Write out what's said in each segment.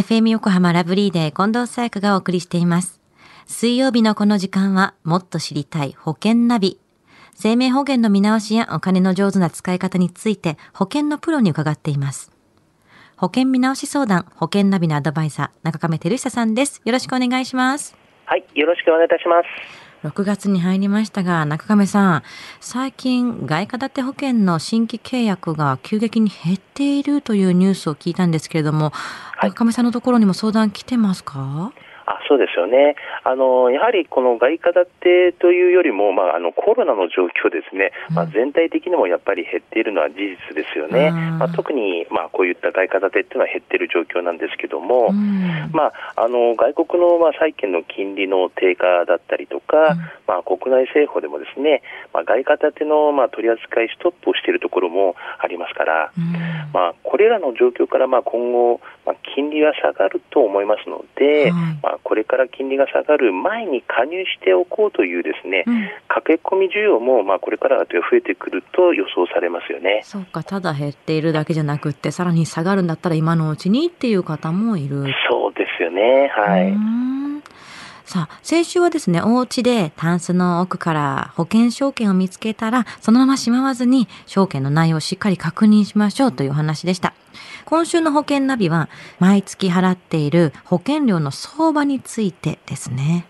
FM 横浜ラブリーデー近藤沙耶香がお送りしています。水曜日のこの時間はもっと知りたい保険ナビ。生命保険の見直しやお金の上手な使い方について保険のプロに伺っています。保険見直し相談、保険ナビのアドバイザー、中亀照久さんです。よろしくお願いします。はい、よろしくお願いいたします。6月に入りましたが、中亀さん、最近、外貨建て保険の新規契約が急激に減っているというニュースを聞いたんですけれども、はい、中亀さんのところにも相談来てますか？あそうですよね。あの、やはりこの外貨建てというよりも、まあ、あのコロナの状況ですね、まあ、全体的にもやっぱり減っているのは事実ですよね、まあ、特に、まあ、こういった外貨建てっていうのは減っている状況なんですけども、まあ、あの外国の、まあ、債券の金利の低下だったりとか、まあ、国内政府でもですね、まあ、外貨建ての、まあ、取り扱いストップをしているところもありますから、まあ、これらの状況から、まあ、今後、まあ、金利は下がると思いますので、まあ、これから金利が下がる前に加入しておこうというですね、うん、駆け込み需要もまあこれから増えてくると予想されますよね。そうか、ただ減っているだけじゃなくて、さらに下がるんだったら今のうちにっていう方もいる。そうですよね。はい。さあ、先週はですね、お家でタンスの奥から保険証券を見つけたら、そのまましまわずに証券の内容をしっかり確認しましょうというお話でした。今週の保険ナビは、毎月払っている保険料の相場についてですね。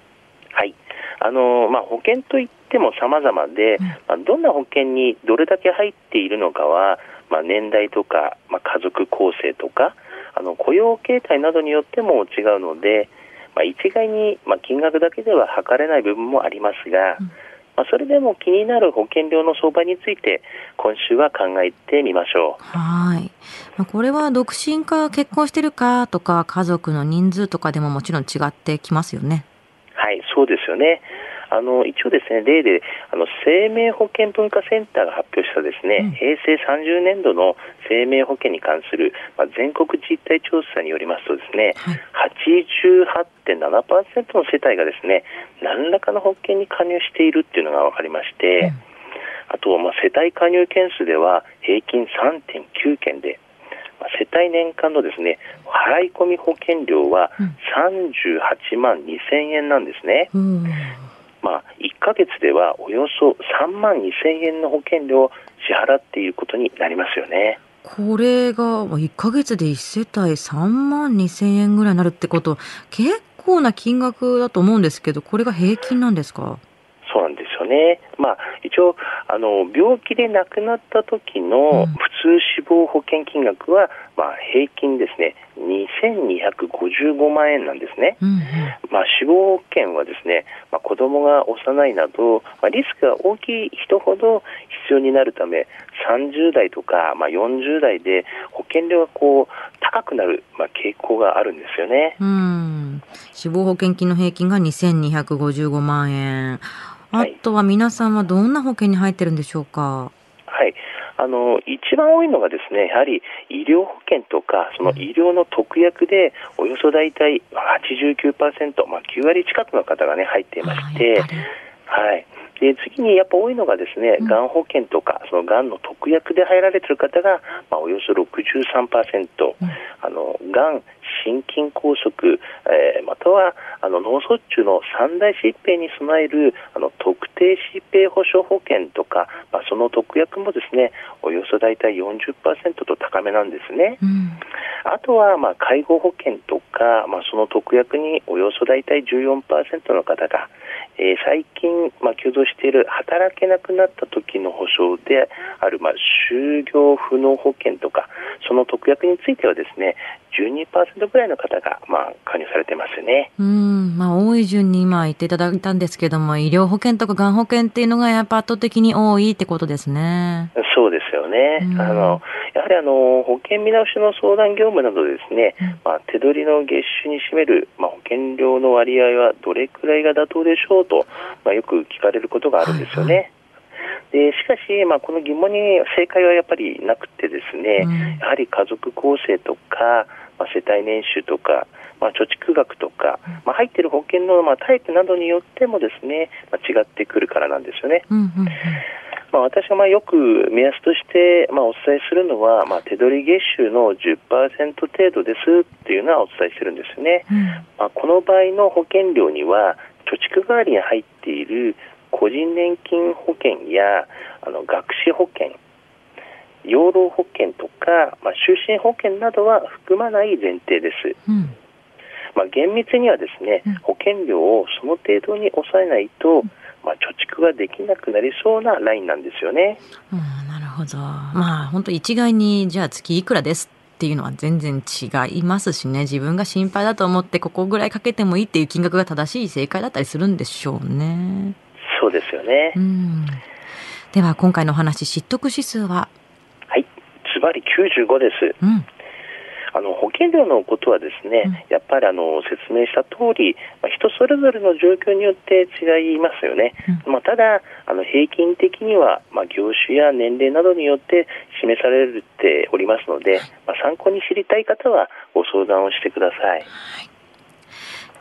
はい。あの、まあ、保険といっても様々で、うん、まあ、どんな保険にどれだけ入っているのかは、まあ、年代とか、まあ、家族構成とか、あの雇用形態などによっても違うので、まあ、一概に、まあ、金額だけでは測れない部分もありますが、うん、まあ、それでも気になる保険料の相場について今週は考えてみましょう。はい。まあ、これは独身か結婚してるかとか家族の人数とかでももちろん違ってきますよね。はい、そうですよね。あの一応ですね例であの生命保険文化センターが発表したですね、うん、平成30年度の生命保険に関する、まあ、全国実態調査によりますとですね、はい、88.7%の世帯がですね何らかの保険に加入しているっていうのが分かりまして、うん、あと、まあ、世帯加入件数では平均3.9件で世帯年間のですね払い込み保険料は38万2000円なんですね。うんまあ、1か月ではおよそ3万2000円の保険料を支払っていることになりますよね。これが1か月で1世帯3万2000円ぐらいになるってこと結構な金額だと思うんですけどこれが平均なんですか？そうなんですよね。まあ、一応あの病気で亡くなった時の普通死亡保険金額は、まあ、平均ですね。2255万円なんですね、うんうん、まあ、死亡保険はですね、まあ、子供が幼いなど、まあ、リスクが大きい人ほど必要になるため30代とか、まあ、40代で保険料がこう高くなる、まあ、傾向があるんですよね。うん。死亡保険金の平均が2255万円あとは皆さんはどんな保険に入ってるんでしょうか？はい。あの一番多いのがですねやはり医療保険とかその医療の特約でおよそ大体89%、まあ、9割近くの方が、ね、入っていまして、はい、で次にやっぱ多いのがですね、がん保険とか、そのがんの特約で入られている方が、まあ、およそ63%、うん、あのがん、心筋梗塞、えー、またはあの脳卒中の三大疾病に備えるあの特定疾病保障保険とか、まあ、その特約もですねおよそ大体40%と高めなんですね。うん、あとはまあ介護保険とか、まあ、その特約におよそ大体14%の方がえー、最近、まあ、急増している働けなくなった時の保障である、まあ、就業不能保険とかその特約についてはですね12%ぐらいの方が、まあ、加入されてますね。うん、まあ、多い順に今言っていただいたんですけども医療保険とかがん保険っていうのがやっぱ圧倒的に多いってことですね。そうですよね、あのやはりあの保険見直しの相談業務などですね、うん、まあ、手取りの月収に占める、まあ、保険料の割合はどれくらいが妥当でしょうと、まあ、よく聞かれることがあるんですよね。はいはい。でしかし、まあ、この疑問に正解はやっぱりなくてですね、うん、やはり家族構成とか、まあ、世帯年収とか、まあ、貯蓄額とか、まあ、入っている保険のまあタイプなどによってもですね、まあ、違ってくるからなんですよね。うんうんうんまあ、私がまあよく目安として、まあ、お伝えするのは、まあ、手取り月収の10%程度ですっていうのはお伝えしてるんですね、うん、まあ、この場合の保険料には貯蓄代わりに入っている個人年金保険やあの学資保険養老保険とか、まあ、就寝保険などは含まない前提です、うん、まあ、厳密にはですね、うん、保険料をその程度に抑えないと、まあ、貯蓄ができなくなりそうなラインなんですよね。うん、なるほど。まあ本当一概にじゃあ月いくらですっていうのは全然違いますしね自分が心配だと思ってここぐらいかけてもいいっていう金額が正しい正解だったりするんでしょうね。そうですよね。うん、では今回のお話知得指数は？はいズバリ95です。うんあの保険料のことはですね、うん、やっぱりあの説明した通り、まあ、人それぞれの状況によって違いますよね。うん、まあ、ただあの平均的には、まあ、業種や年齢などによって示されておりますので、まあ、参考に知りたい方はご相談をしてください。はい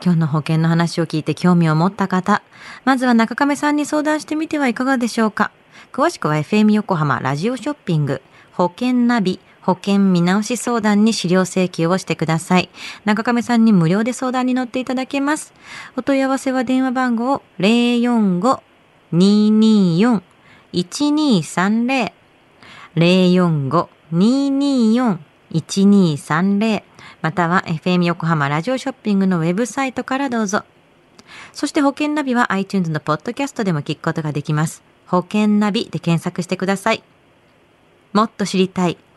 今日の保険の話を聞いて興味を持った方、まずは中亀さんに相談してみてはいかがでしょうか。詳しくは FM 横浜ラジオショッピング保険ナビ保険見直し相談に資料請求をしてください。中亀さんに無料で相談に乗っていただけます。お問い合わせは電話番号045-224-1230 045-224-1230または FM 横浜ラジオショッピングのウェブサイトからどうぞ。そして保険ナビは iTunes のポッドキャストでも聞くことができます。保険ナビで検索してください。もっと知りたい